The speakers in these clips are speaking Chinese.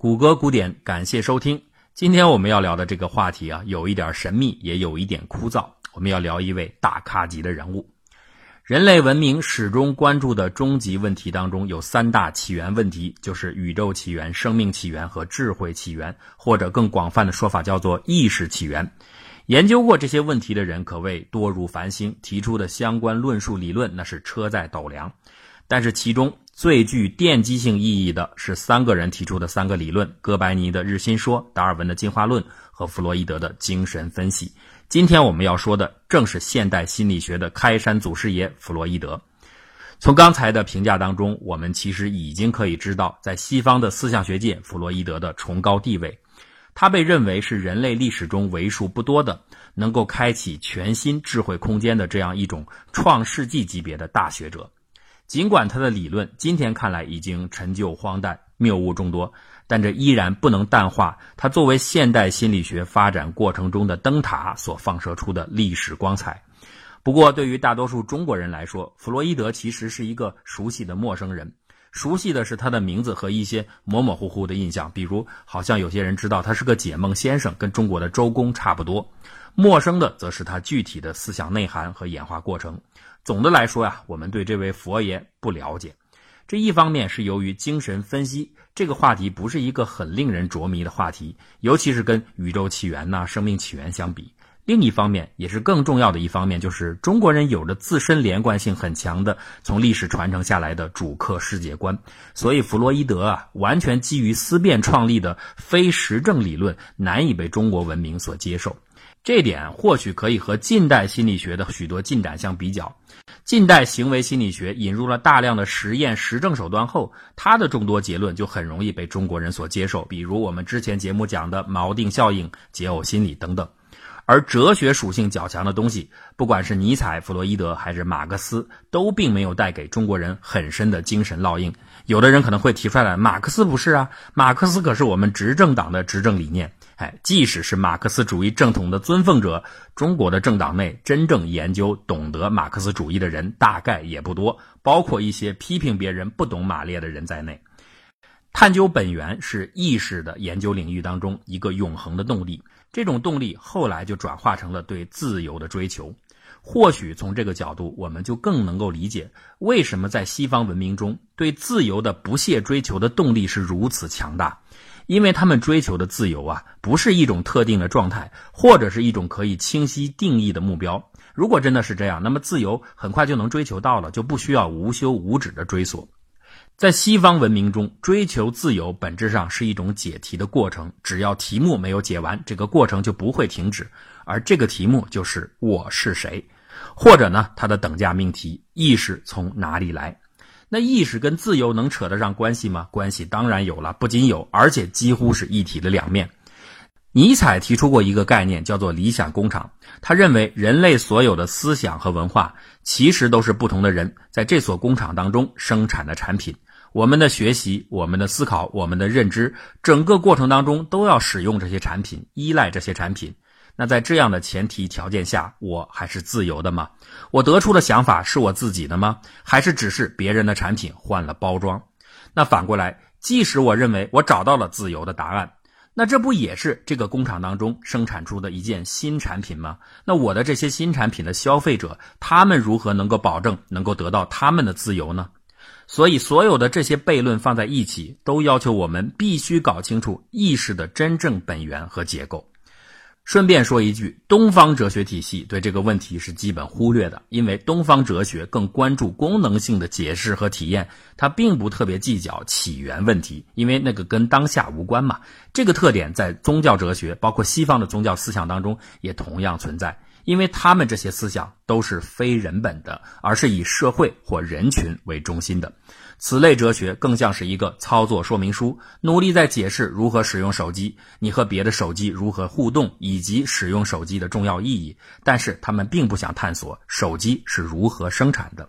谷歌古典，感谢收听。今天我们要聊的这个话题啊，有一点神秘，也有一点枯燥。我们要聊一位大咖级的人物。人类文明始终关注的终极问题当中，有三大起源问题，就是宇宙起源、生命起源和智慧起源，或者更广泛的说法叫做意识起源。研究过这些问题的人可谓多如繁星，提出的相关论述理论那是车载斗量。但是其中最具奠基性意义的是三个人提出的三个理论：哥白尼的日心说、达尔文的进化论和弗洛伊德的精神分析。今天我们要说的正是现代心理学的开山祖师爷弗洛伊德。从刚才的评价当中，我们其实已经可以知道，在西方的思想学界，弗洛伊德的崇高地位。他被认为是人类历史中为数不多的能够开启全新智慧空间的这样一种创世纪级别的大学者。尽管他的理论今天看来已经陈旧荒诞、谬误众多。但这依然不能淡化他作为现代心理学发展过程中的灯塔所放射出的历史光彩。不过，对于大多数中国人来说，弗洛伊德其实是一个熟悉的陌生人。熟悉的是他的名字和一些模模糊糊的印象，比如好像有些人知道他是个解梦先生，跟中国的周公差不多。陌生的则是他具体的思想内涵和演化过程。总的来说呀，我们对这位佛爷不了解。这一方面是由于精神分析这个话题不是一个很令人着迷的话题，尤其是跟宇宙起源呐、生命起源相比。另一方面，也是更重要的一方面，就是中国人有着自身连贯性很强的从历史传承下来的主客世界观，所以弗洛伊德啊，完全基于思辨创立的非实证理论，难以被中国文明所接受。这点或许可以和近代心理学的许多进展相比较。近代行为心理学引入了大量的实验实证手段后，它的众多结论就很容易被中国人所接受，比如我们之前节目讲的锚定效应、解耦心理等等。而哲学属性较强的东西，不管是尼采、弗洛伊德还是马克思，都并没有带给中国人很深的精神烙印。有的人可能会提出来，马克思不是啊，马克思可是我们执政党的执政理念。哎，即使是马克思主义正统的尊奉者，中国的政党内真正研究、懂得马克思主义的人大概也不多，包括一些批评别人不懂马列的人在内。探究本源是意识的研究领域当中一个永恒的动力，这种动力后来就转化成了对自由的追求。或许从这个角度，我们就更能够理解为什么在西方文明中对自由的不懈追求的动力是如此强大。因为他们追求的自由啊，不是一种特定的状态，或者是一种可以清晰定义的目标。如果真的是这样，那么自由很快就能追求到了，就不需要无休无止的追索。在西方文明中，追求自由本质上是一种解题的过程，只要题目没有解完，这个过程就不会停止。而这个题目就是我是谁，或者呢，它的等价命题：意识从哪里来？那意识跟自由能扯得上关系吗？关系当然有了，不仅有，而且几乎是一体的两面。尼采提出过一个概念，叫做理想工厂。他认为人类所有的思想和文化，其实都是不同的人在这所工厂当中生产的产品。我们的学习、我们的思考、我们的认知，整个过程当中都要使用这些产品，依赖这些产品。那在这样的前提条件下，我还是自由的吗？我得出的想法是我自己的吗？还是只是别人的产品换了包装？那反过来，即使我认为我找到了自由的答案，那这不也是这个工厂当中生产出的一件新产品吗？那我的这些新产品的消费者，他们如何能够保证能够得到他们的自由呢？所以，所有的这些悖论放在一起，都要求我们必须搞清楚意识的真正本源和结构。顺便说一句，东方哲学体系对这个问题是基本忽略的，因为东方哲学更关注功能性的解释和体验，它并不特别计较起源问题，因为那个跟当下无关嘛。这个特点在宗教哲学，包括西方的宗教思想当中也同样存在，因为他们这些思想都是非人本的，而是以社会或人群为中心的。此类哲学更像是一个操作说明书，努力在解释如何使用手机，你和别的手机如何互动，以及使用手机的重要意义。但是他们并不想探索手机是如何生产的。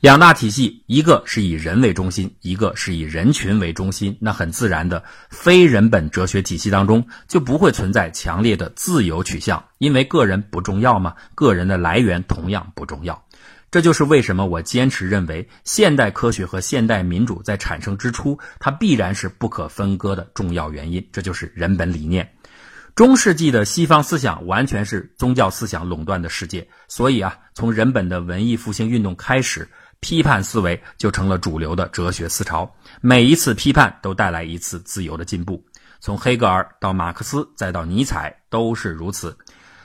两大体系，一个是以人为中心，一个是以人群为中心。那很自然的，非人本哲学体系当中就不会存在强烈的自由取向，因为个人不重要吗？个人的来源同样不重要。这就是为什么我坚持认为，现代科学和现代民主在产生之初，它必然是不可分割的重要原因。这就是人本理念。中世纪的西方思想完全是宗教思想垄断的世界，所以啊，从人本的文艺复兴运动开始，批判思维就成了主流的哲学思潮。每一次批判都带来一次自由的进步。从黑格尔到马克思，再到尼采，都是如此。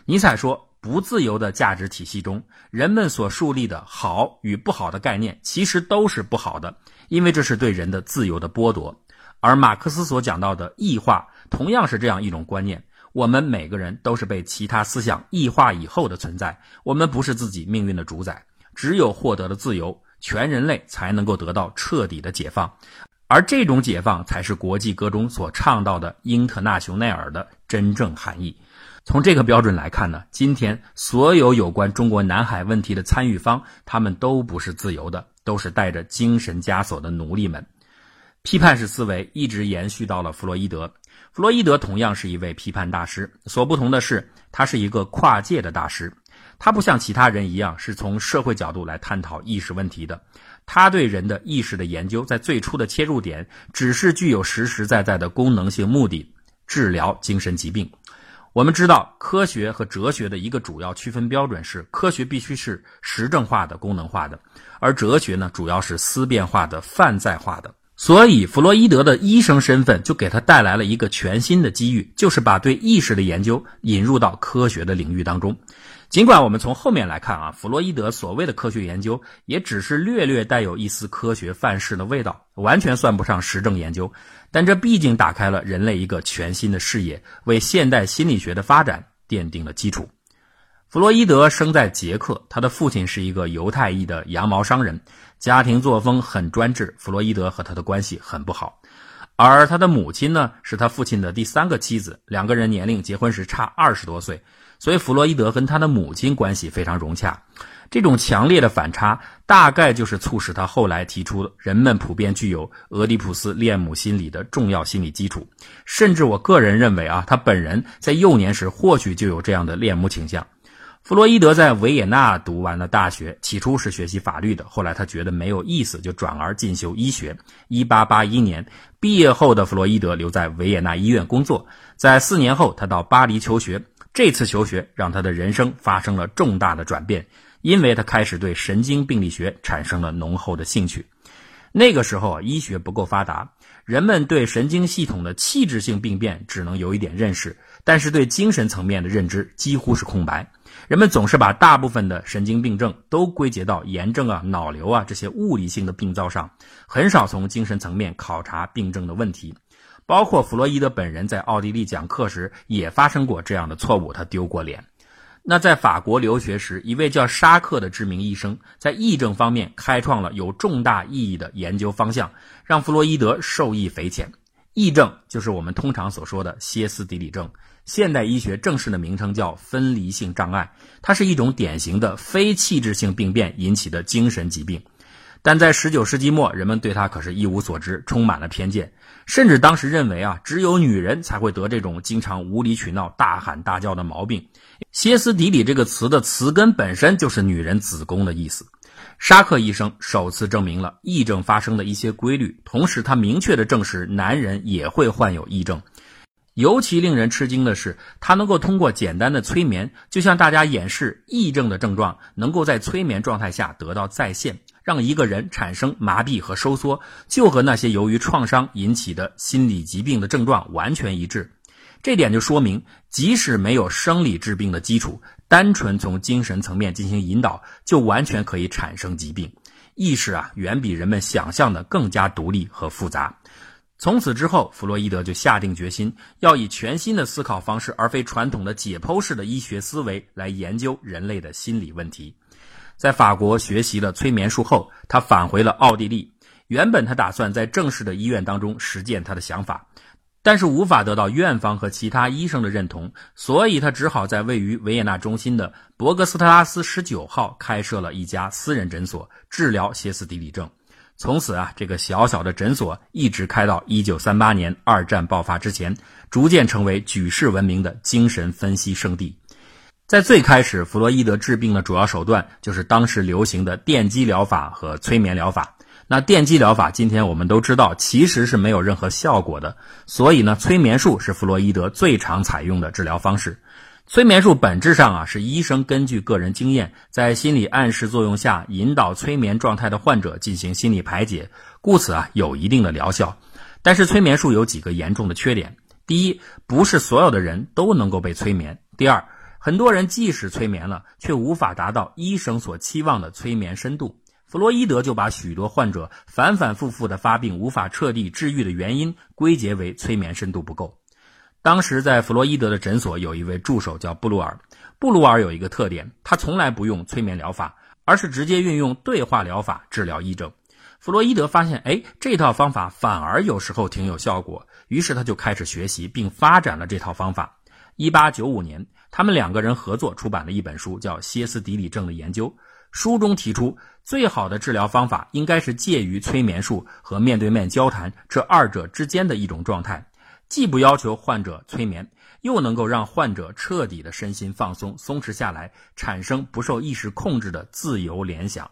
尼采说：“不自由的价值体系中，人们所树立的好与不好的概念，其实都是不好的，因为这是对人的自由的剥夺。”而马克思所讲到的异化，同样是这样一种观念。我们每个人都是被其他思想异化以后的存在，我们不是自己命运的主宰。只有获得了自由，全人类才能够得到彻底的解放，而这种解放才是国际歌中所倡导的英特纳雄奈尔的真正含义。从这个标准来看呢，今天所有有关中国南海问题的参与方，他们都不是自由的，都是带着精神枷锁的奴隶们。批判式思维一直延续到了弗洛伊德。弗洛伊德同样是一位批判大师，所不同的是，他是一个跨界的大师。他不像其他人一样是从社会角度来探讨意识问题的。他对人的意识的研究，在最初的切入点只是具有实实在在的功能性目的，治疗精神疾病。我们知道，科学和哲学的一个主要区分标准是：科学必须是实证化的、功能化的，而哲学呢，主要是思辨化的、泛在化的。所以，弗洛伊德的医生身份就给他带来了一个全新的机遇，就是把对意识的研究引入到科学的领域当中。尽管我们从后面来看啊，弗洛伊德所谓的科学研究也只是略略带有一丝科学范式的味道，完全算不上实证研究，但这毕竟打开了人类一个全新的视野，为现代心理学的发展奠定了基础。弗洛伊德生在捷克，他的父亲是一个犹太裔的羊毛商人。家庭作风很专制，弗洛伊德和他的关系很不好，而他的母亲呢，是他父亲的第三个妻子，两个人年龄结婚时差二十多岁，所以弗洛伊德跟他的母亲关系非常融洽。这种强烈的反差，大概就是促使他后来提出人们普遍具有俄狄浦斯恋母心理的重要心理基础。甚至我个人认为啊，他本人在幼年时或许就有这样的恋母倾向。弗洛伊德在维也纳读完了大学，起初是学习法律的，后来他觉得没有意思，就转而进修医学。一八八一年毕业后的弗洛伊德留在维也纳医院工作，在四年后，他到巴黎求学。这次求学让他的人生发生了重大的转变，因为他开始对神经病理学产生了浓厚的兴趣。那个时候啊，医学不够发达，人们对神经系统的器质性病变只能有一点认识，但是对精神层面的认知几乎是空白。人们总是把大部分的神经病症都归结到炎症啊、脑瘤啊这些物理性的病灶上，很少从精神层面考察病症的问题。包括弗洛伊德本人在奥地利讲课时也发生过这样的错误，他丢过脸。那在法国留学时，一位叫沙克的知名医生在癔症方面开创了有重大意义的研究方向，让弗洛伊德受益匪浅。癔症就是我们通常所说的歇斯底里症。现代医学正式的名称叫分离性障碍，它是一种典型的非器质性病变引起的精神疾病。但在19世纪末，人们对它可是一无所知，充满了偏见，甚至当时认为啊，只有女人才会得这种经常无理取闹、大喊大叫的毛病。歇斯底里这个词的词根本身就是女人子宫的意思。沙克医生首次证明了癔症发生的一些规律，同时他明确的证实男人也会患有癔症。尤其令人吃惊的是，他能够通过简单的催眠，就向大家演示癔症的症状能够在催眠状态下得到再现，让一个人产生麻痹和收缩，就和那些由于创伤引起的心理疾病的症状完全一致。这点就说明，即使没有生理治病的基础，单纯从精神层面进行引导，就完全可以产生疾病。意识啊，远比人们想象的更加独立和复杂。从此之后，弗洛伊德就下定决心，要以全新的思考方式，而非传统的解剖式的医学思维来研究人类的心理问题。在法国学习了催眠术后，他返回了奥地利。原本他打算在正式的医院当中实践他的想法，但是无法得到院方和其他医生的认同，所以他只好在位于维也纳中心的博格斯特拉斯十九号开设了一家私人诊所，治疗歇斯底里症。从此啊，这个小小的诊所一直开到一九三八年二战爆发之前，逐渐成为举世闻名的精神分析圣地。在最开始，弗洛伊德治病的主要手段就是当时流行的电击疗法和催眠疗法。那电击疗法，今天我们都知道，其实是没有任何效果的。所以呢，催眠术是弗洛伊德最常采用的治疗方式。催眠术本质上啊，是医生根据个人经验，在心理暗示作用下，引导催眠状态的患者进行心理排解，故此啊，有一定的疗效。但是催眠术有几个严重的缺点：第一，不是所有的人都能够被催眠；第二，很多人即使催眠了，却无法达到医生所期望的催眠深度。弗洛伊德就把许多患者反反复复的发病无法彻底治愈的原因归结为催眠深度不够。当时在弗洛伊德的诊所有一位助手叫布鲁尔，布鲁尔有一个特点，他从来不用催眠疗法，而是直接运用对话疗法治疗癔症。弗洛伊德发现，哎，这套方法反而有时候挺有效果，于是他就开始学习并发展了这套方法。一八九五年，他们两个人合作出版了一本书，叫《歇斯底里症的研究》。书中提出，最好的治疗方法应该是介于催眠术和面对面交谈这二者之间的一种状态，既不要求患者催眠，又能够让患者彻底的身心放松、松弛下来，产生不受意识控制的自由联想。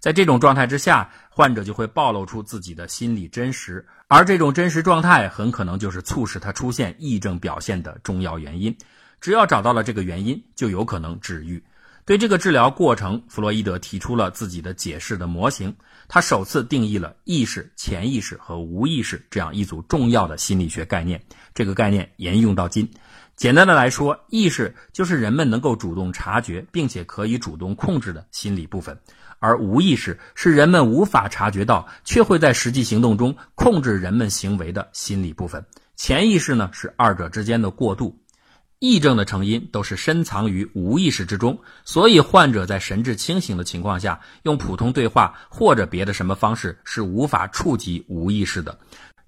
在这种状态之下，患者就会暴露出自己的心理真实，而这种真实状态很可能就是促使他出现癔症表现的重要原因。只要找到了这个原因，就有可能治愈。对这个治疗过程，弗洛伊德提出了自己的解释的模型。他首次定义了意识、潜意识和无意识这样一组重要的心理学概念。这个概念沿用到今。简单的来说，意识就是人们能够主动察觉并且可以主动控制的心理部分，而无意识是人们无法察觉到却会在实际行动中控制人们行为的心理部分。潜意识呢，是二者之间的过渡。癔症的成因都是深藏于无意识之中，所以患者在神志清醒的情况下，用普通对话或者别的什么方式是无法触及无意识的。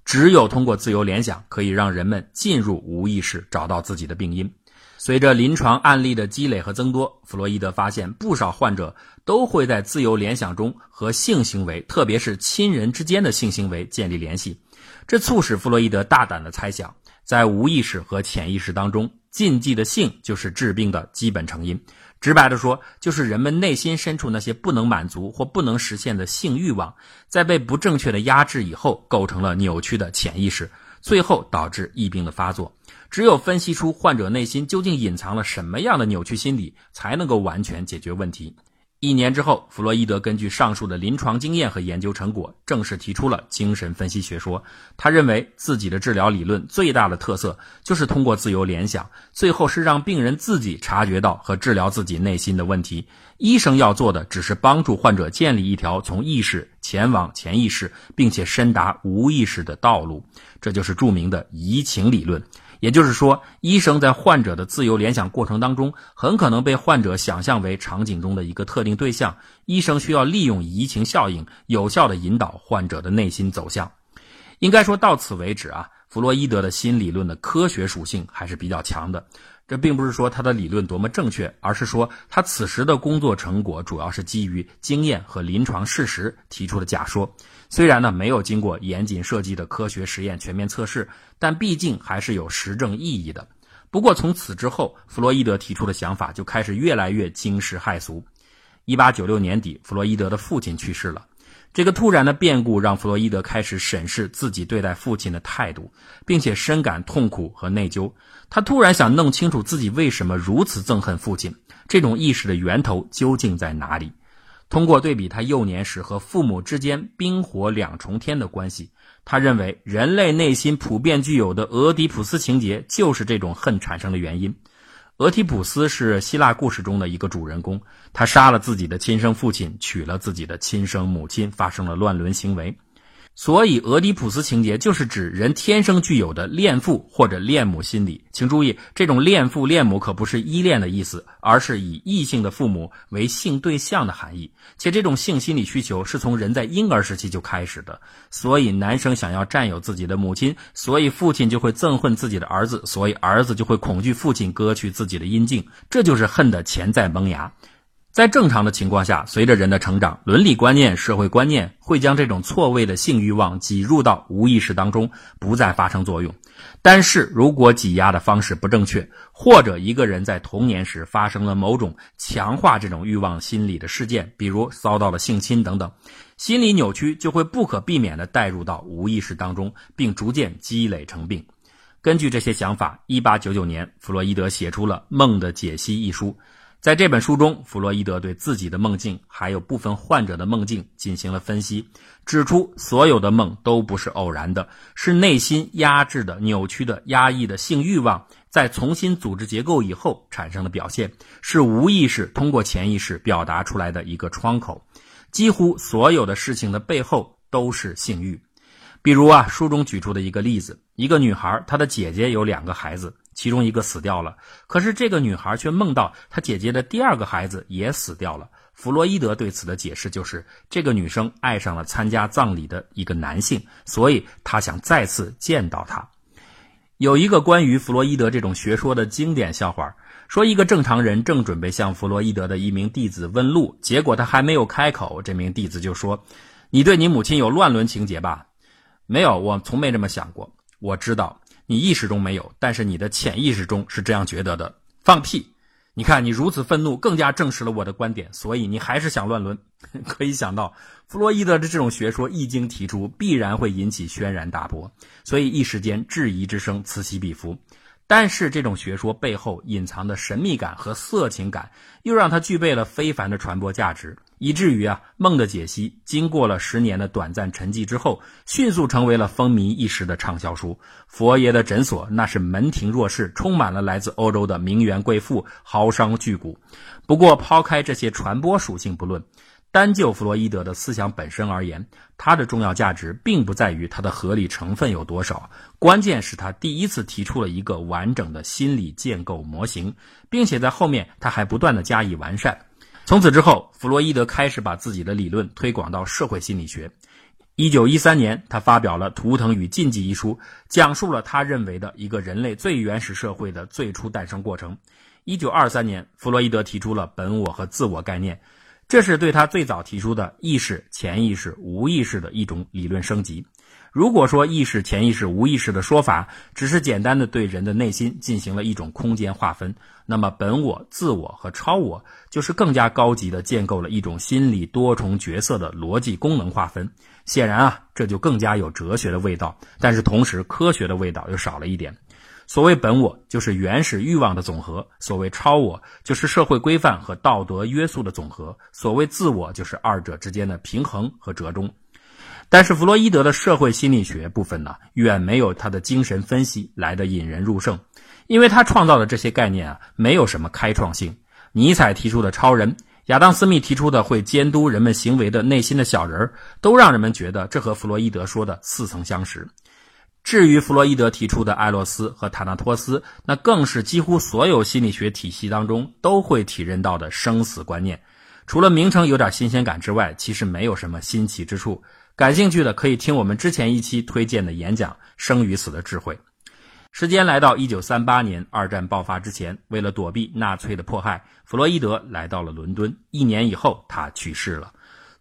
只有通过自由联想，可以让人们进入无意识，找到自己的病因。随着临床案例的积累和增多，弗洛伊德发现不少患者都会在自由联想中和性行为，特别是亲人之间的性行为建立联系，这促使弗洛伊德大胆地猜想，在无意识和潜意识当中。禁忌的性就是治病的基本成因。直白的说，就是人们内心深处那些不能满足或不能实现的性欲望，在被不正确的压制以后，构成了扭曲的潜意识，最后导致疫病的发作。只有分析出患者内心究竟隐藏了什么样的扭曲心理，才能够完全解决问题。一年之后，弗洛伊德根据上述的临床经验和研究成果，正式提出了精神分析学说。他认为自己的治疗理论最大的特色就是通过自由联想，最后是让病人自己察觉到和治疗自己内心的问题。医生要做的只是帮助患者建立一条从意识前往潜意识，并且深达无意识的道路。这就是著名的移情理论。也就是说，医生在患者的自由联想过程当中，很可能被患者想象为场景中的一个特定对象。医生需要利用移情效应，有效的引导患者的内心走向。应该说到此为止啊，弗洛伊德的新理论的科学属性还是比较强的。这并不是说他的理论多么正确，而是说他此时的工作成果主要是基于经验和临床事实提出的假说。虽然呢没有经过严谨设计的科学实验全面测试，但毕竟还是有实证意义的。不过从此之后，弗洛伊德提出的想法就开始越来越惊世骇俗。一八九六年底，弗洛伊德的父亲去世了。这个突然的变故让弗洛伊德开始审视自己对待父亲的态度，并且深感痛苦和内疚。他突然想弄清楚自己为什么如此憎恨父亲，这种意识的源头究竟在哪里？通过对比他幼年时和父母之间冰火两重天的关系，他认为人类内心普遍具有的俄狄浦斯情节就是这种恨产生的原因。俄提普斯是希腊故事中的一个主人公，他杀了自己的亲生父亲，娶了自己的亲生母亲，发生了乱伦行为。所以，俄狄浦斯情节就是指人天生具有的恋父或者恋母心理。请注意，这种恋父恋母可不是依恋的意思，而是以异性的父母为性对象的含义。且这种性心理需求是从人在婴儿时期就开始的。所以，男生想要占有自己的母亲，所以父亲就会憎恨自己的儿子，所以儿子就会恐惧父亲割去自己的阴茎。这就是恨的潜在萌芽。在正常的情况下，随着人的成长，伦理观念、社会观念会将这种错位的性欲望挤入到无意识当中，不再发生作用。但是如果挤压的方式不正确，或者一个人在童年时发生了某种强化这种欲望心理的事件，比如遭到了性侵等等，心理扭曲就会不可避免地带入到无意识当中，并逐渐积累成病。根据这些想法，一八九九年，弗洛伊德写出了《梦的解析》一书。在这本书中，弗洛伊德对自己的梦境还有部分患者的梦境进行了分析，指出所有的梦都不是偶然的，是内心压制的、扭曲的、压抑的性欲望在重新组织结构以后产生的表现，是无意识通过潜意识表达出来的一个窗口。几乎所有的事情的背后都是性欲。比如啊，书中举出的一个例子：一个女孩，她的姐姐有两个孩子。其中一个死掉了，可是这个女孩却梦到她姐姐的第二个孩子也死掉了。弗洛伊德对此的解释就是，这个女生爱上了参加葬礼的一个男性，所以她想再次见到他。有一个关于弗洛伊德这种学说的经典笑话，说一个正常人正准备向弗洛伊德的一名弟子问路，结果他还没有开口，这名弟子就说：“你对你母亲有乱伦情节吧？”“没有，我从没这么想过。”“我知道。”你意识中没有，但是你的潜意识中是这样觉得的。放屁！你看，你如此愤怒，更加证实了我的观点。所以你还是想乱伦。可以想到，弗洛伊德的这种学说一经提出，必然会引起轩然大波，所以一时间质疑之声此起彼伏。但是这种学说背后隐藏的神秘感和色情感，又让它具备了非凡的传播价值。以至于啊，梦的解析经过了十年的短暂沉寂之后，迅速成为了风靡一时的畅销书。佛爷的诊所那是门庭若市，充满了来自欧洲的名媛贵妇、豪商巨贾。不过，抛开这些传播属性不论。单就弗洛伊德的思想本身而言，它的重要价值并不在于它的合理成分有多少，关键是他第一次提出了一个完整的心理建构模型，并且在后面他还不断的加以完善。从此之后，弗洛伊德开始把自己的理论推广到社会心理学。一九一三年，他发表了《图腾与禁忌》一书，讲述了他认为的一个人类最原始社会的最初诞生过程。一九二三年，弗洛伊德提出了本我和自我概念。这是对他最早提出的意识、潜意识、无意识的一种理论升级。如果说意识、潜意识、无意识的说法只是简单的对人的内心进行了一种空间划分，那么本我、自我和超我就是更加高级的建构了一种心理多重角色的逻辑功能划分。显然啊，这就更加有哲学的味道，但是同时科学的味道又少了一点。所谓本我，就是原始欲望的总和；所谓超我，就是社会规范和道德约束的总和；所谓自我，就是二者之间的平衡和折中。但是，弗洛伊德的社会心理学部分呢，远没有他的精神分析来的引人入胜，因为他创造的这些概念啊，没有什么开创性。尼采提出的超人，亚当·斯密提出的会监督人们行为的内心的小人都让人们觉得这和弗洛伊德说的似曾相识。至于弗洛伊德提出的艾洛斯和塔纳托斯，那更是几乎所有心理学体系当中都会体认到的生死观念。除了名称有点新鲜感之外，其实没有什么新奇之处。感兴趣的可以听我们之前一期推荐的演讲《生与死的智慧》。时间来到一九三八年，二战爆发之前，为了躲避纳粹的迫害，弗洛伊德来到了伦敦。一年以后，他去世了。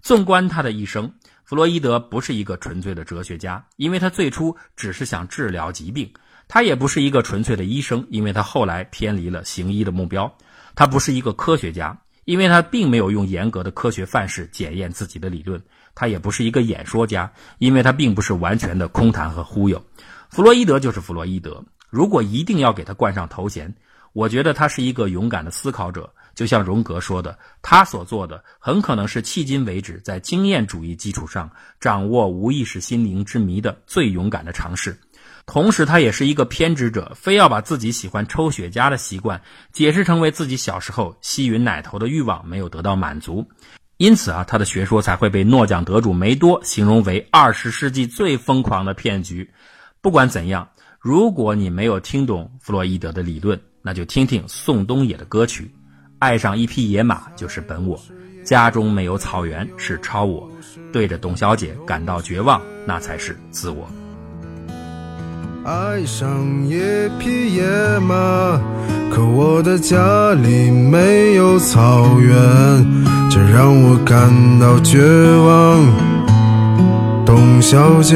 纵观他的一生。弗洛伊德不是一个纯粹的哲学家，因为他最初只是想治疗疾病；他也不是一个纯粹的医生，因为他后来偏离了行医的目标；他不是一个科学家，因为他并没有用严格的科学范式检验自己的理论；他也不是一个演说家，因为他并不是完全的空谈和忽悠。弗洛伊德就是弗洛伊德。如果一定要给他冠上头衔，我觉得他是一个勇敢的思考者。就像荣格说的，他所做的很可能是迄今为止在经验主义基础上掌握无意识心灵之谜的最勇敢的尝试。同时，他也是一个偏执者，非要把自己喜欢抽雪茄的习惯解释成为自己小时候吸吮奶头的欲望没有得到满足。因此啊，他的学说才会被诺奖得主梅多形容为二十世纪最疯狂的骗局。不管怎样，如果你没有听懂弗洛伊德的理论，那就听听宋冬野的歌曲。爱上一匹野马就是本我，家中没有草原是超我，对着董小姐感到绝望，那才是自我。爱上一匹野马，可我的家里没有草原，这让我感到绝望。董小姐。